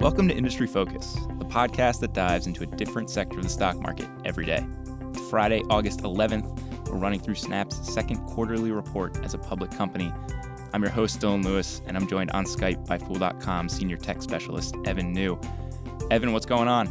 Welcome to Industry Focus, the podcast that dives into a different sector of the stock market every day. It's Friday, August 11th. We're running through Snap's second quarterly report as a public company. I'm your host, Dylan Lewis, and I'm joined on Skype by Fool.com senior tech specialist, Evan Niu. Evan, what's going on?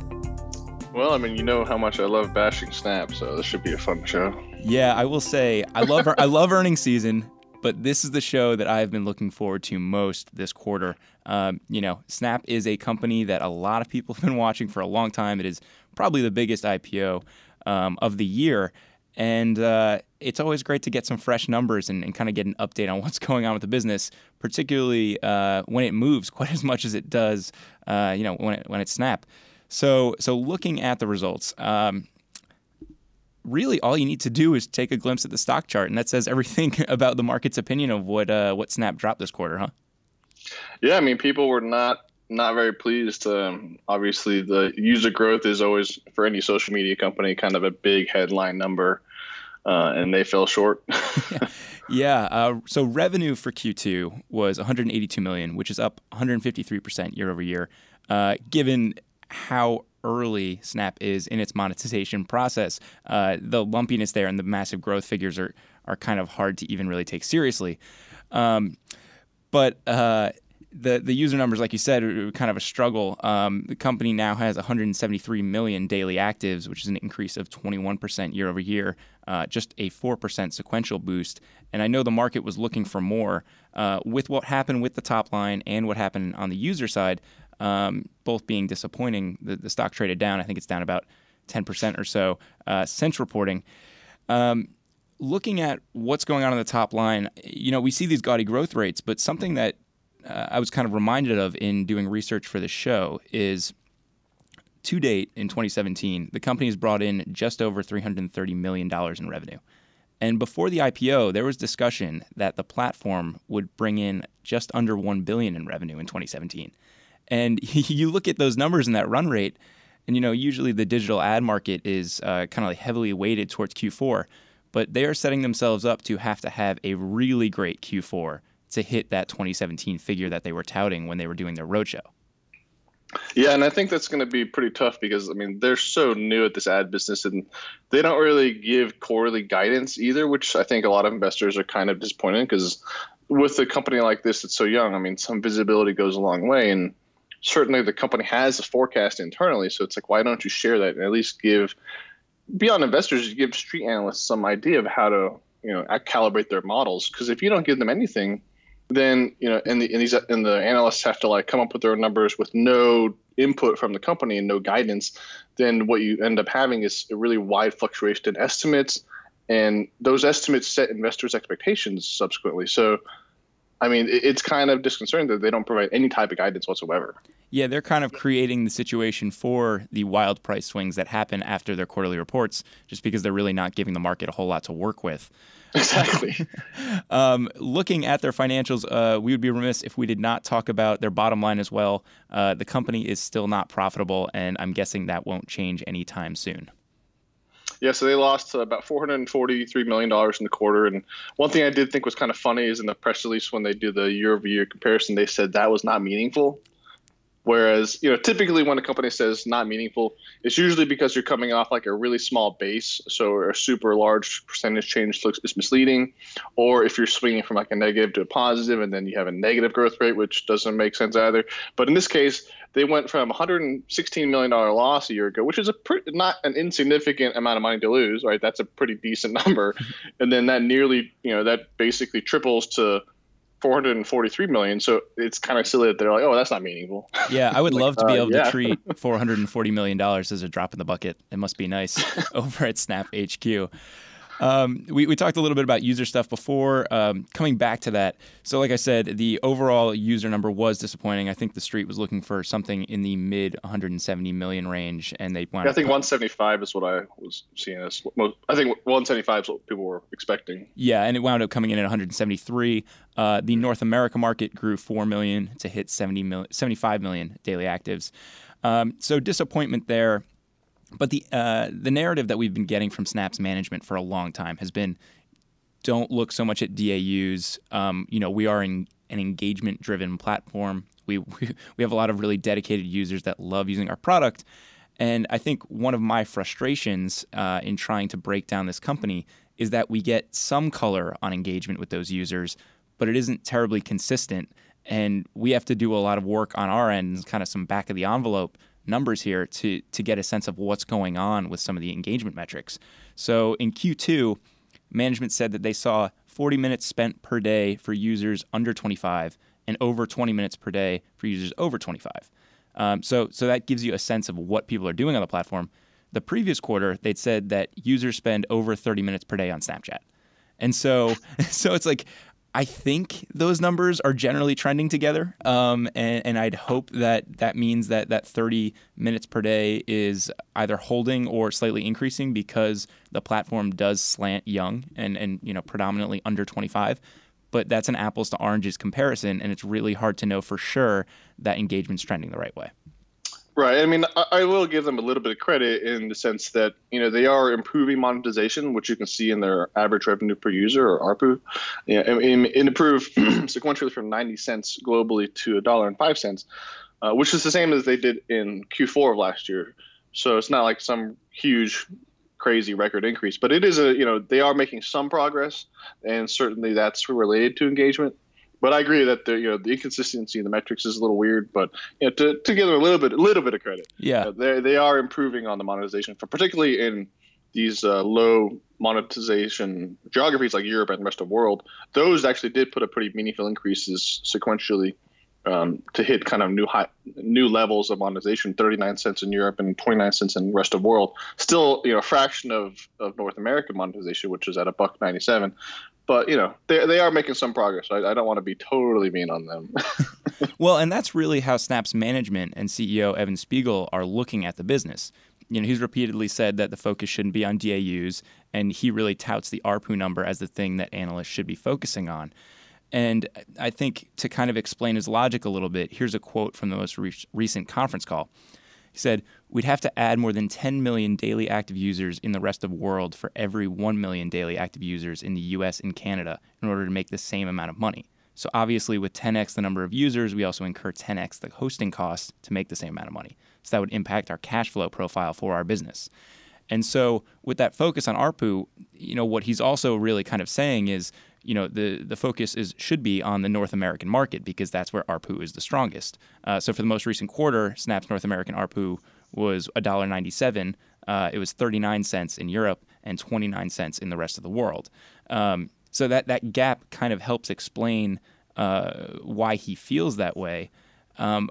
Well, I mean, you know how much I love bashing Snap, so this should be a fun show. Yeah, I will say I love I love earning season, but this is the show that I've been looking forward to most this quarter. Um, you know, Snap is a company that a lot of people have been watching for a long time. It is probably the biggest IPO um, of the year. And uh, it's always great to get some fresh numbers and, and kind of get an update on what's going on with the business, particularly uh, when it moves quite as much as it does, uh, you know, when it, when it's Snap. So, so looking at the results, um, really all you need to do is take a glimpse at the stock chart, and that says everything about the market's opinion of what uh, what Snap dropped this quarter, huh? Yeah, I mean, people were not not very pleased. Um, obviously, the user growth is always for any social media company kind of a big headline number, uh, and they fell short. yeah. Uh, so revenue for Q2 was 182 million, which is up 153 percent year over year. Uh, given how early Snap is in its monetization process. Uh, the lumpiness there and the massive growth figures are are kind of hard to even really take seriously. Um, but uh, the the user numbers, like you said, are kind of a struggle. Um, the company now has 173 million daily actives, which is an increase of 21% year over year, uh, just a 4% sequential boost. And I know the market was looking for more. Uh, with what happened with the top line and what happened on the user side, um, both being disappointing. The, the, stock traded down. I think it's down about 10% or so uh, since reporting. Um, looking at what's going on in the top line, you know, we see these gaudy growth rates, but something that uh, I was kind of reminded of in doing research for the show is to date in 2017, the company has brought in just over $330 million in revenue. And before the IPO, there was discussion that the platform would bring in just under 1 billion in revenue in 2017. And you look at those numbers and that run rate, and you know usually the digital ad market is uh, kind of like heavily weighted towards Q4, but they are setting themselves up to have to have a really great Q4 to hit that 2017 figure that they were touting when they were doing their roadshow. Yeah, and I think that's going to be pretty tough because I mean they're so new at this ad business and they don't really give quarterly guidance either, which I think a lot of investors are kind of disappointed because with a company like this that's so young, I mean some visibility goes a long way and certainly the company has a forecast internally. So it's like, why don't you share that and at least give beyond investors, give street analysts some idea of how to you know calibrate their models. Because if you don't give them anything, then you know and the and these and the analysts have to like come up with their own numbers with no input from the company and no guidance. Then what you end up having is a really wide fluctuation in estimates, and those estimates set investors' expectations subsequently. So I mean, it's kind of disconcerting that they don't provide any type of guidance whatsoever. Yeah, they're kind of creating the situation for the wild price swings that happen after their quarterly reports, just because they're really not giving the market a whole lot to work with. Exactly. um, looking at their financials, uh, we would be remiss if we did not talk about their bottom line as well. Uh, the company is still not profitable, and I'm guessing that won't change anytime soon. Yeah, so they lost about $443 million in the quarter. And one thing I did think was kind of funny is in the press release when they do the year over year comparison, they said that was not meaningful. Whereas, you know, typically when a company says not meaningful, it's usually because you're coming off like a really small base. So a super large percentage change looks is misleading. Or if you're swinging from like a negative to a positive and then you have a negative growth rate, which doesn't make sense either. But in this case, they went from 116 million dollar loss a year ago, which is a pretty, not an insignificant amount of money to lose, right? That's a pretty decent number, and then that nearly, you know, that basically triples to 443 million. So it's kind of silly that they're like, oh, that's not meaningful. Yeah, I would like, love to be uh, able yeah. to treat 440 million dollars as a drop in the bucket. It must be nice over at Snap HQ. Um, we, we talked a little bit about user stuff before. Um, coming back to that, so like I said, the overall user number was disappointing. I think the street was looking for something in the mid 170 million range, and they went. Yeah, I think 175 is what I was seeing as. Most, I think 175 is what people were expecting. Yeah, and it wound up coming in at 173. Uh, the North America market grew 4 million to hit 70 mil- 75 million daily actives. Um, so disappointment there. But the uh, the narrative that we've been getting from Snap's management for a long time has been, don't look so much at DAUs. Um, you know, we are in an engagement driven platform. We, we we have a lot of really dedicated users that love using our product. And I think one of my frustrations uh, in trying to break down this company is that we get some color on engagement with those users, but it isn't terribly consistent. And we have to do a lot of work on our end, kind of some back of the envelope numbers here to to get a sense of what's going on with some of the engagement metrics. So in Q2, management said that they saw 40 minutes spent per day for users under 25 and over 20 minutes per day for users over 25. Um, so so that gives you a sense of what people are doing on the platform. The previous quarter, they'd said that users spend over 30 minutes per day on Snapchat. And so so it's like I think those numbers are generally trending together, um, and, and, I'd hope that that means that that 30 minutes per day is either holding or slightly increasing because the platform does slant young and and you know predominantly under 25. But that's an apples to oranges comparison, and it's really hard to know for sure that engagement's trending the right way. Right. I mean, I, I, will give them a little bit of credit in the sense that you know they are improving monetization, which you can see in their average revenue per user or ARPU. Yeah, it, it improved sequentially from 90 cents globally to a dollar and five cents, uh, which is the same as they did in Q4 of last year. So it's not like some huge, crazy record increase, but it is a you know they are making some progress, and certainly that's related to engagement but I agree that the you know the inconsistency in the metrics is a little weird. But you know, to, to give them a little bit a little bit of credit, yeah, uh, they they are improving on the monetization, for particularly in these uh, low monetization geographies like Europe and the rest of the world. Those actually did put a pretty meaningful increases sequentially. Um, to hit kind of new high, new levels of monetization, 39 cents in Europe and 29 cents in the rest of the world. Still, you know, a fraction of, of North American monetization, which is at a buck 97 but you know they, they are making some progress. I, I don't want to be totally mean on them. well, and that's really how Snap's management and CEO Evan Spiegel are looking at the business. You know, he's repeatedly said that the focus shouldn't be on DAUs, and he really touts the ARPU number as the thing that analysts should be focusing on. And I think to kind of explain his logic a little bit, here's a quote from the most re- recent conference call. He said, We'd have to add more than 10 million daily active users in the rest of the world for every 1 million daily active users in the US and Canada in order to make the same amount of money. So, obviously, with 10x the number of users, we also incur 10x the hosting costs to make the same amount of money. So, that would impact our cash flow profile for our business. And so, with that focus on ARPU, you know, what he's also really kind of saying is you know the the focus is should be on the North American market because that's where ARPU is the strongest. Uh, so for the most recent quarter, Snap's North American ARPU was $1.97. Uh, it was 39 cents in Europe and 29 cents in the rest of the world. Um, so that that gap kind of helps explain uh, why he feels that way. Um,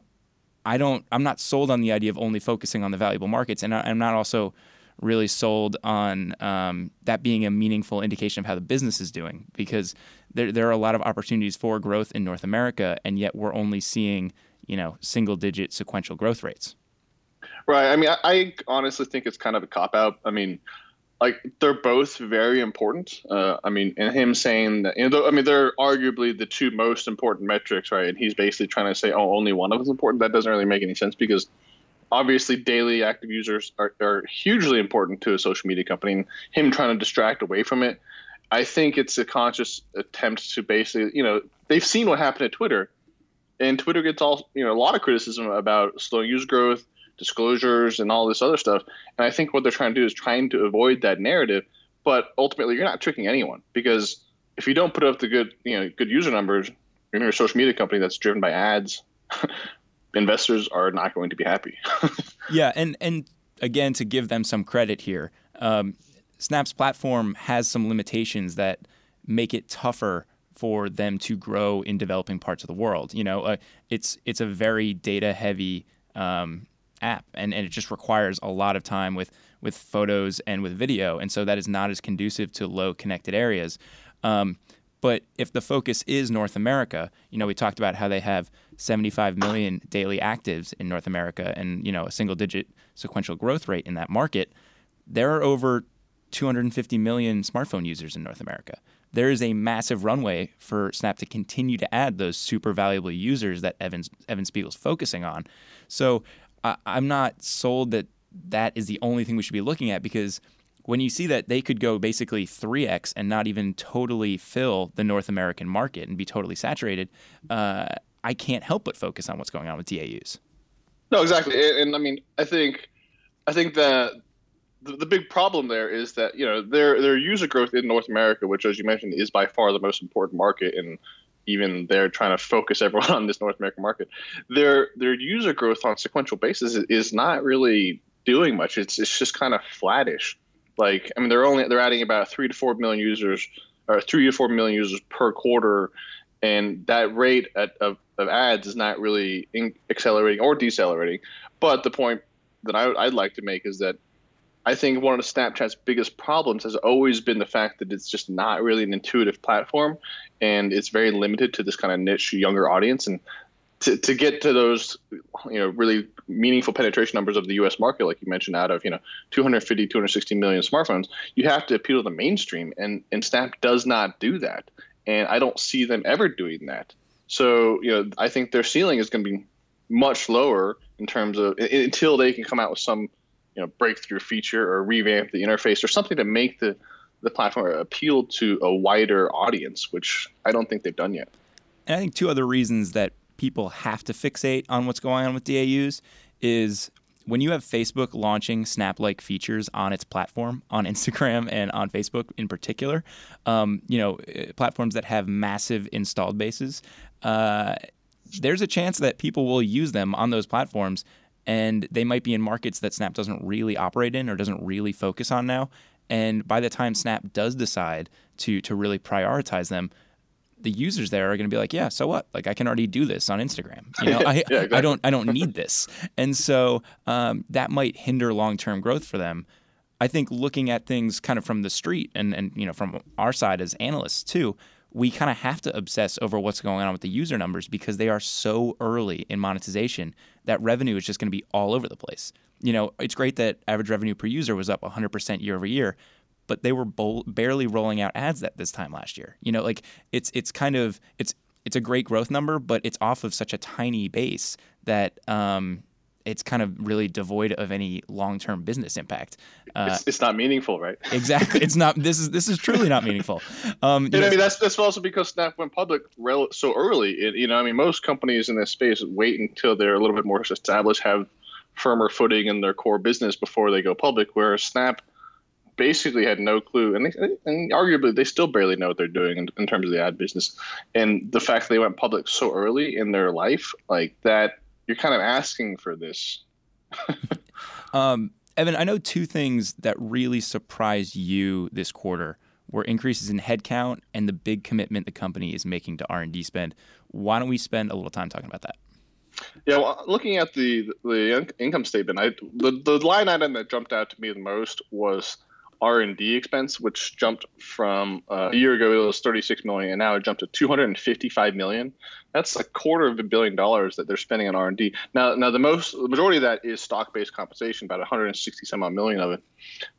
I don't. I'm not sold on the idea of only focusing on the valuable markets, and I, am not also really sold on um, that being a meaningful indication of how the business is doing because there, there are a lot of opportunities for growth in North America, and yet we're only seeing you know single digit sequential growth rates. Right. I mean, I, I honestly think it's kind of a cop out. I mean, like they're both very important. Uh, I mean, and him saying that, you know, I mean, they're arguably the two most important metrics, right? And he's basically trying to say, oh, only one of them is important. That doesn't really make any sense because obviously daily active users are, are hugely important to a social media company and him trying to distract away from it i think it's a conscious attempt to basically you know they've seen what happened at twitter and twitter gets all you know a lot of criticism about slow user growth disclosures and all this other stuff and i think what they're trying to do is trying to avoid that narrative but ultimately you're not tricking anyone because if you don't put up the good you know good user numbers you're a social media company that's driven by ads investors are not going to be happy. yeah, and and again to give them some credit here, um, Snap's platform has some limitations that make it tougher for them to grow in developing parts of the world. You know, uh, it's it's a very data heavy um, app, and, and it just requires a lot of time with with photos and with video, and so that is not as conducive to low connected areas. Um, but if the focus is North America, you know, we talked about how they have 75 million daily actives in North America and, you know, a single digit sequential growth rate in that market. There are over 250 million smartphone users in North America. There is a massive runway for Snap to continue to add those super valuable users that Evans, Evan Spiegel's focusing on. So I, I'm not sold that that is the only thing we should be looking at because – when you see that they could go basically 3x and not even totally fill the North American market and be totally saturated, uh, I can't help but focus on what's going on with DAUs. No, exactly, and, and I mean, I think, I think that the, the big problem there is that you know their their user growth in North America, which, as you mentioned, is by far the most important market, and even they're trying to focus everyone on this North American market. Their their user growth on sequential basis is, not really doing much. It's it's just kind of flattish. Like I mean, they're only they're adding about three to four million users or three to four million users per quarter, and that rate at, of of ads is not really accelerating or decelerating. But the point that I, I'd like to make is that I think one of Snapchat's biggest problems has always been the fact that it's just not really an intuitive platform, and it's very limited to this kind of niche younger audience. And to, to get to those, you know, really meaningful penetration numbers of the U.S. market, like you mentioned, out of you know 250, 260 million smartphones, you have to appeal to the mainstream, and and Snap does not do that, and I don't see them ever doing that. So you know, I think their ceiling is going to be much lower in terms of until they can come out with some you know breakthrough feature or revamp the interface or something to make the the platform appeal to a wider audience, which I don't think they've done yet. And I think two other reasons that people have to fixate on what's going on with DAUs is when you have Facebook launching Snap like features on its platform, on Instagram and on Facebook in particular, um, you know, eh, platforms that have massive installed bases, uh, there's a chance that people will use them on those platforms and they might be in markets that Snap doesn't really operate in or doesn't really focus on now. And by the time Snap does decide to to really prioritize them, the users there are going to be like, yeah, so what? Like I can already do this on Instagram. You know, I, yeah, exactly. I don't I don't need this, and so um, that might hinder long term growth for them. I think looking at things kind of from the street and and you know from our side as analysts too, we kind of have to obsess over what's going on with the user numbers because they are so early in monetization that revenue is just going to be all over the place. You know, it's great that average revenue per user was up 100% year over year, but they were barely rolling out ads this time last year. You know, like it's it's kind of it's it's a great growth number, but it's off of such a tiny base that um, it's kind of really devoid of any long-term business impact. Uh, it's, it's, not meaningful, right? exactly. It's not. This is this is truly not meaningful. Um, and I mean, that's that's also because Snap went public rel- so early. It, you know, I mean, most companies in this space wait until they're a little bit more established, have firmer footing in their core business before they go public. Whereas Snap basically had no clue, and, they, and arguably they still barely know what they're doing in, in terms of the ad business. And the fact that they went public so early in their life, like that you're kind of asking for this. um, Evan, I know two things that really surprised you this quarter were increases in headcount and the big commitment the company is making to R&D spend. Why don't we spend a little time talking about that? Yeah, well, looking at the the income statement, I the, the line item that jumped out to me the most was R&D expense, which jumped from uh, a year ago it was 36 million, and now it jumped to 255 million. That's a quarter of a billion dollars that they're spending on R&D. Now, now the most, the majority of that is stock-based compensation, about 160 some million of it.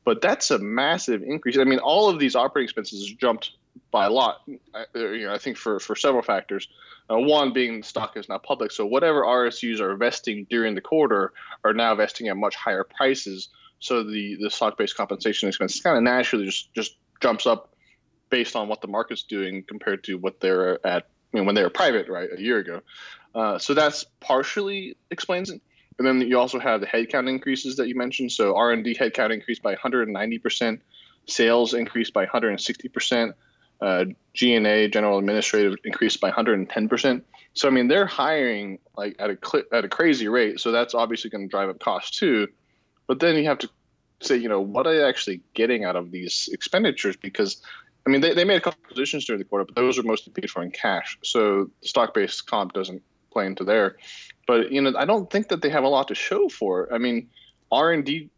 But that's a massive increase. I mean, all of these operating expenses jumped by a lot. I, you know, I think for for several factors. Uh, one being the stock is now public, so whatever RSUs are vesting during the quarter are now vesting at much higher prices so the the stock based compensation expense kind of naturally just just jumps up based on what the market's doing compared to what they're at I mean, when they were private right a year ago. Uh, so that's partially explains it. And then you also have the headcount increases that you mentioned. So R and D headcount increased by 190 percent, sales increased by 160 percent, uh, G and A general administrative increased by 110 percent. So I mean they're hiring like at a clip at a crazy rate. So that's obviously going to drive up costs too. But then you have to say, you know, what are they actually getting out of these expenditures? Because, I mean, they, they made a couple positions during the quarter, but those are mostly paid for in cash. So the stock based comp doesn't play into there. But, you know, I don't think that they have a lot to show for. I mean, R&D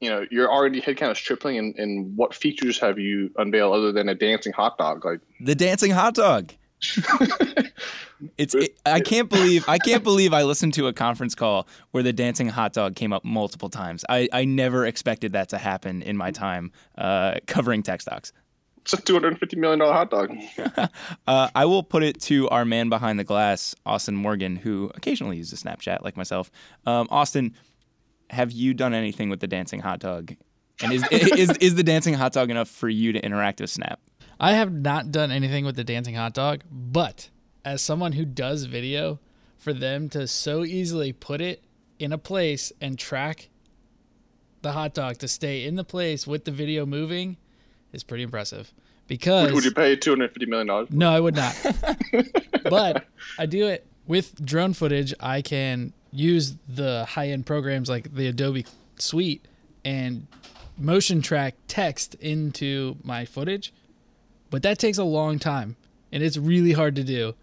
you know your R&D headcount is tripling and, and what features have you unveiled other than a dancing hot dog like the dancing hot dog it's it, I can't believe I can't believe I listened to a conference call where the dancing hot dog came up multiple times. I, I never expected that to happen in my time uh, covering tech stocks. It's a two hundred and fifty million dollar hot dog. uh, I will put it to our man behind the glass, Austin Morgan, who occasionally uses Snapchat like myself. Um, Austin, have you done anything with the dancing hot dog? And is, is is the dancing hot dog enough for you to interact with Snap? I have not done anything with the dancing hot dog, but as someone who does video, for them to so easily put it in a place and track the hot dog to stay in the place with the video moving is pretty impressive. Because would, you pay two hundred fifty million dollars? No, I would not. but I do it with drone footage. I can use the high end programs like the Adobe Suite and motion track text into my footage. But that takes a long time and it's really hard to do.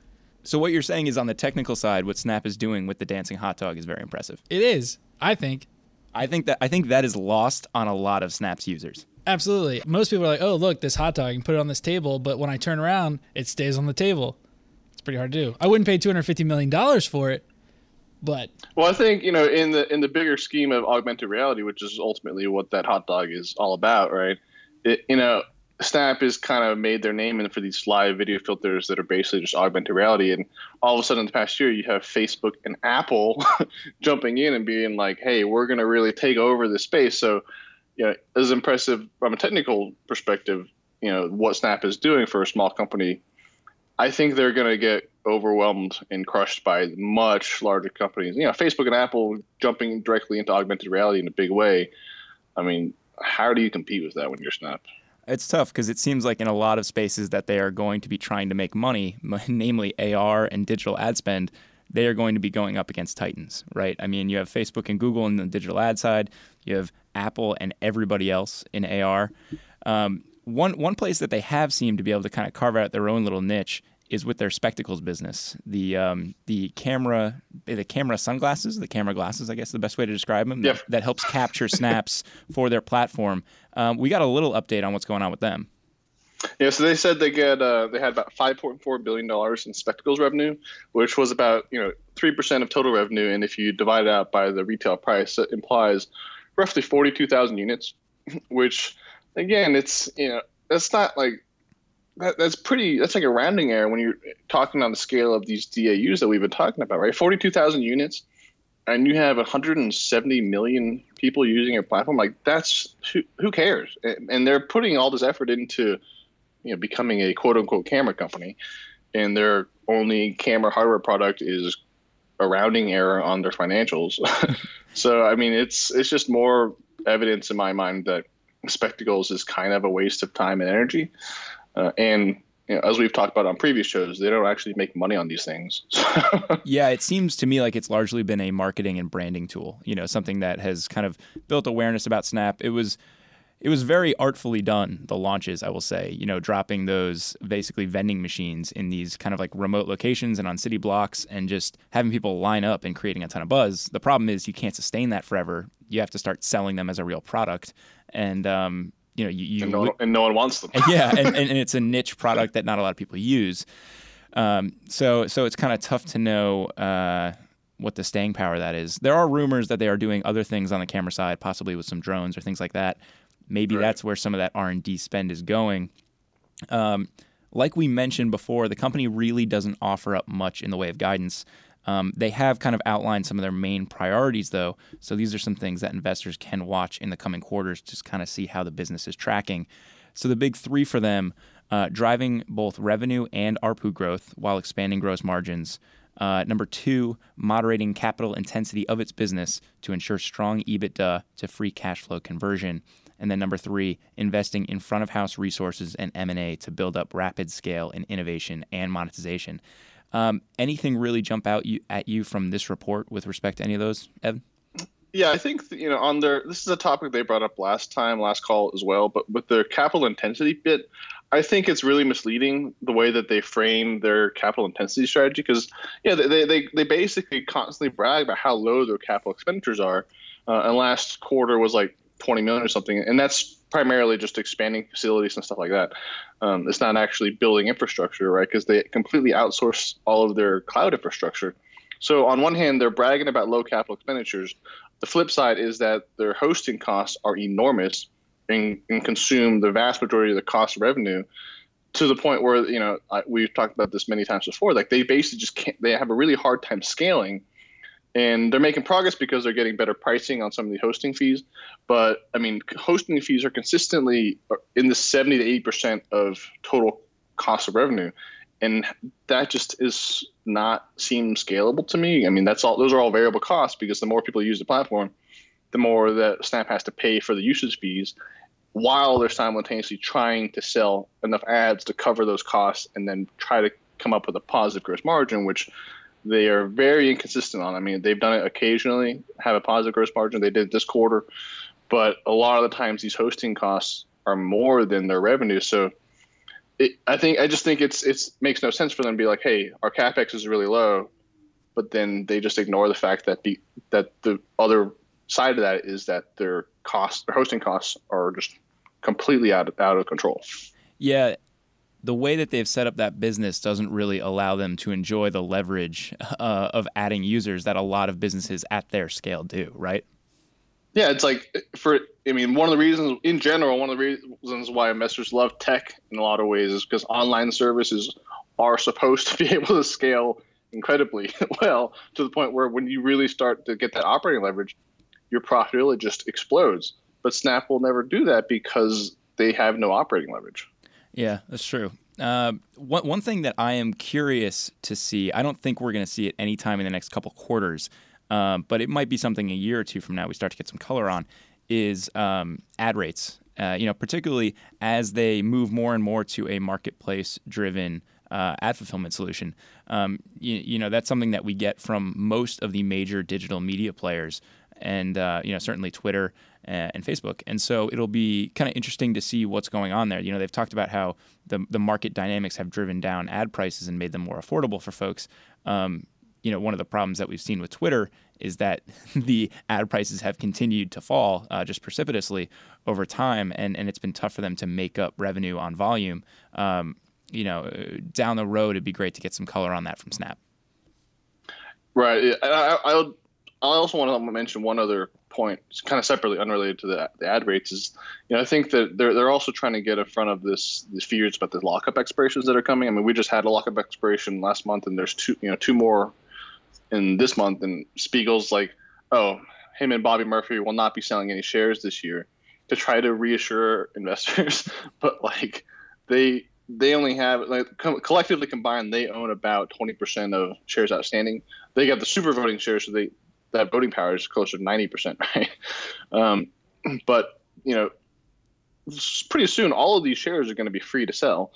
So what you're saying is on the technical side, what Snap is doing with the dancing hot dog is very impressive. It is, I think. I think that I think that is lost on a lot of Snap's users. Absolutely. Most people are like, "Oh, look, this hot dog, I can put it on this table," but when I turn around, it stays on the table. It's pretty hard to do. I wouldn't pay 250 million dollars for it, but well, I think you know in the in the bigger scheme of augmented reality, which is ultimately what that hot dog is all about, right? It, you know, Snap has kind of made their name in for these live video filters that are basically just augmented reality. And all of a sudden, in the past year, you have Facebook and Apple jumping in and being like, "Hey, we're going to really take over this space." So, you know, as impressive from a technical perspective, you know what Snap is doing for a small company. I think they're going to get overwhelmed and crushed by much larger companies. You know, Facebook and Apple jumping directly into augmented reality in a big way. I mean, how do you compete with that when you're Snap? It's tough because it seems like in a lot of spaces that they are going to be trying to make money, namely AR and digital ad spend, they are going to be going up against titans, right? I mean, you have Facebook and Google in the digital ad side, you have Apple and everybody else in AR. Um, one one place that they have seemed to be able to kind of carve out their own little niche is with their spectacles business. The um, the camera the camera sunglasses, the camera glasses, I guess the best way to describe them. Yep. That, that helps capture snaps for their platform. Um, we got a little update on what's going on with them. Yeah, so they said they get uh, they had about five point four billion dollars in spectacles revenue, which was about you know three percent of total revenue, and if you divide it out by the retail price, it implies roughly forty two thousand units, which again, it's you know that's not like that, that's pretty that's like a rounding error when you're talking on the scale of these DAUs that we've been talking about, right? Forty two thousand units and you have 170 million people using your platform, like that's who, who cares? And, and, they're putting all this effort into, you know, becoming a quote unquote camera company, and their only camera hardware product is a rounding error on their financials. so I mean, it's it's just more evidence in my mind that spectacles is kind of a waste of time and energy, uh, and you know, as we've talked about on previous shows, they don't actually make money on these things. yeah, it seems to me like it's largely been a marketing and branding tool. You know, something that has kind of built awareness about Snap. It was it was very artfully done the launches i will say you know dropping those basically vending machines in these kind of like remote locations and on city blocks and just having people line up and creating a ton of buzz the problem is you can't sustain that forever you have to start selling them as a real product and um, you know, you, you and, no one, and, no one, wants them. yeah, and, and, and, it's a niche product that not a lot of people use. Um, so so it's kind of tough to know uh, what the staying power that is. There are rumors that they are doing other things on the camera side, possibly with some drones or things like that. Maybe right. that's where some of that R and D spend is going. Um, like we mentioned before, the company really doesn't offer up much in the way of guidance. Um, they have kind of outlined some of their main priorities, though. So these are some things that investors can watch in the coming quarters to kind of see how the business is tracking. So the big three for them uh, driving both revenue and ARPU growth while expanding gross margins. Uh, number two, moderating capital intensity of its business to ensure strong EBITDA to free cash flow conversion. And then number three, investing in front of house resources and M&A to build up rapid scale in innovation and monetization. Um, anything really jump out you, at you from this report with respect to any of those, Evan? Yeah, I think you know on their this is a topic they brought up last time, last call as well. But with their capital intensity bit, I think it's really misleading the way that they frame their capital intensity strategy because yeah, they, they they basically constantly brag about how low their capital expenditures are, uh, and last quarter was like 20 million or something, and that's primarily just expanding facilities and stuff like that. Um, it's not actually building infrastructure, right? Because they completely outsource all of their cloud infrastructure. So on one hand, they're bragging about low capital expenditures. The flip side is that their hosting costs are enormous and, and consume the vast majority of the cost of revenue to the point where you know we've talked about this many times before. Like they basically just can't. They have a really hard time scaling and they're making progress because they're getting better pricing on some of the hosting fees. But I mean, hosting fees are consistently in the 70 to 80 percent of total cost of revenue, and that just is not seem scalable to me. I mean, that's all; those are all variable costs because the more people use the platform, the more that Snap has to pay for the usage fees, while they're simultaneously trying to sell enough ads to cover those costs and then try to come up with a positive gross margin, which they are very inconsistent on. I mean, they've done it occasionally, have a positive gross margin. They did this quarter, but a lot of the times these hosting costs are more than their revenue. So it, I think I just think it's it's makes no sense for them to be like, hey, our capex is really low, but then they just ignore the fact that the that the other side of that is that their costs, their hosting costs, are just completely out of, out of control. Yeah, the way that they've set up that business doesn't really allow them to enjoy the leverage uh, of adding users that a lot of businesses at their scale do, right? Yeah, it's like for I mean, one of the reasons in general, one of the reasons why investors love tech in a lot of ways is because online services are supposed to be able to scale incredibly well to the point where when you really start to get that operating leverage, your profitability just explodes. But Snap will never do that because they have no operating leverage. Yeah, that's true. Uh, one one thing that I am curious to see, I don't think we're going to see it anytime in the next couple quarters, um, but it might be something a year or two from now we start to get some color on, is um, ad rates. Uh, you know, particularly as they move more and more to a marketplace-driven uh, ad fulfillment solution. Um, you, you, know, that's something that we get from most of the major digital media players, and uh, you know, certainly Twitter and Facebook. And so it'll be kind of interesting to see what's going on there. You know, they've talked about how the the market dynamics have driven down ad prices and made them more affordable for folks. Um, you know, one of the problems that we've seen with Twitter is that the ad prices have continued to fall uh, just precipitously over time, and, and it's been tough for them to make up revenue on volume. Um, you know, down the road, it'd be great to get some color on that from Snap. Right. I, I, I also want to mention one other point, kind of separately, unrelated to the, the ad rates, is you know I think that they're they're also trying to get in front of this these fears about the lockup expirations that are coming. I mean, we just had a lockup expiration last month, and there's two you know two more in this month, and Spiegel's like, oh, him and Bobby Murphy will not be selling any shares this year to try to reassure investors, but like they they only have like collectively combined they own about 20% of shares outstanding they got the super voting shares so they that voting power is closer to 90%, right? Um, but, you know, pretty soon all of these shares are going to be free to sell.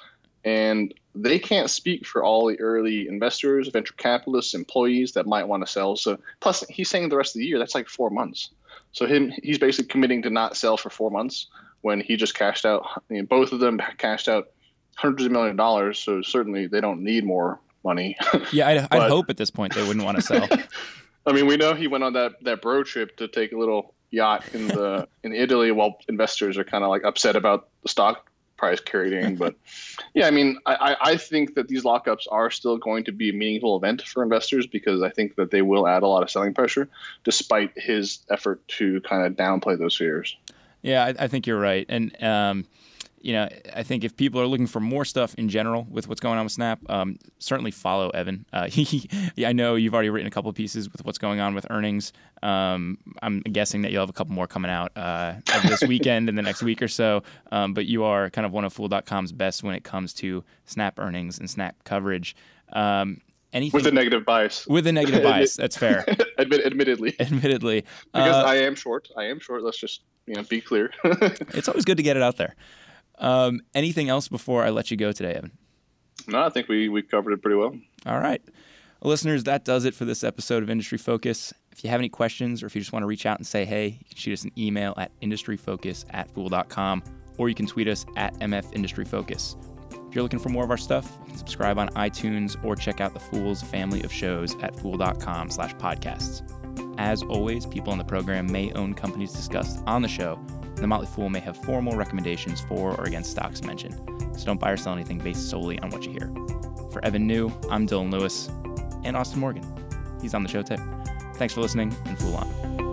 And they can't speak for all the early investors, venture capitalists, employees that might want to sell. So, plus, he's saying the rest of the year, that's like four months. So, him, he's basically committing to not sell for four months when he just cashed out. I mean, both of them cashed out hundreds of million dollars. So, certainly they don't need more money. yeah, I'd, I'd hope at this point they wouldn't want to sell. I mean, we know he went on that that bro trip to take a little yacht in the in Italy while investors are kind of like upset about the stock price carrying. But yeah, I mean, I, I think that these lockups are still going to be a meaningful event for investors because I think that they will add a lot of selling pressure, despite his effort to kind of downplay those fears. Yeah, I, I think you're right, and. Um, you know, I think if people are looking for more stuff in general with what's going on with Snap, um, certainly follow Evan. Uh, he, I know you've already written a couple of pieces with what's going on with earnings. Um, I'm guessing that you'll have a couple more coming out uh, this weekend and the next week or so. Um, but you are kind of one of Fool.com's best when it comes to Snap earnings and Snap coverage. Um, anything with a negative bias. With a negative bias, that's fair. Admit, admittedly. Admittedly, because uh, I am short. I am short. Let's just you know be clear. it's always good to get it out there. Um, anything else before I let you go today, Evan? No, I think we, we covered it pretty well. All right. Well, listeners, that does it for this episode of Industry Focus. If you have any questions or if you just want to reach out and say hey, you can shoot us an email at industryfocus at fool.com or you can tweet us at MF Industry Focus. If you're looking for more of our stuff, you can subscribe on iTunes or check out the Fool's family of shows at fool.com slash podcasts. As always, people on the program may own companies discussed on the show, the Motley Fool may have formal recommendations for or against stocks mentioned, so don't buy or sell anything based solely on what you hear. For Evan Niu, I'm Dylan Lewis, and Austin Morgan. He's on the show too. Thanks for listening, and Fool on.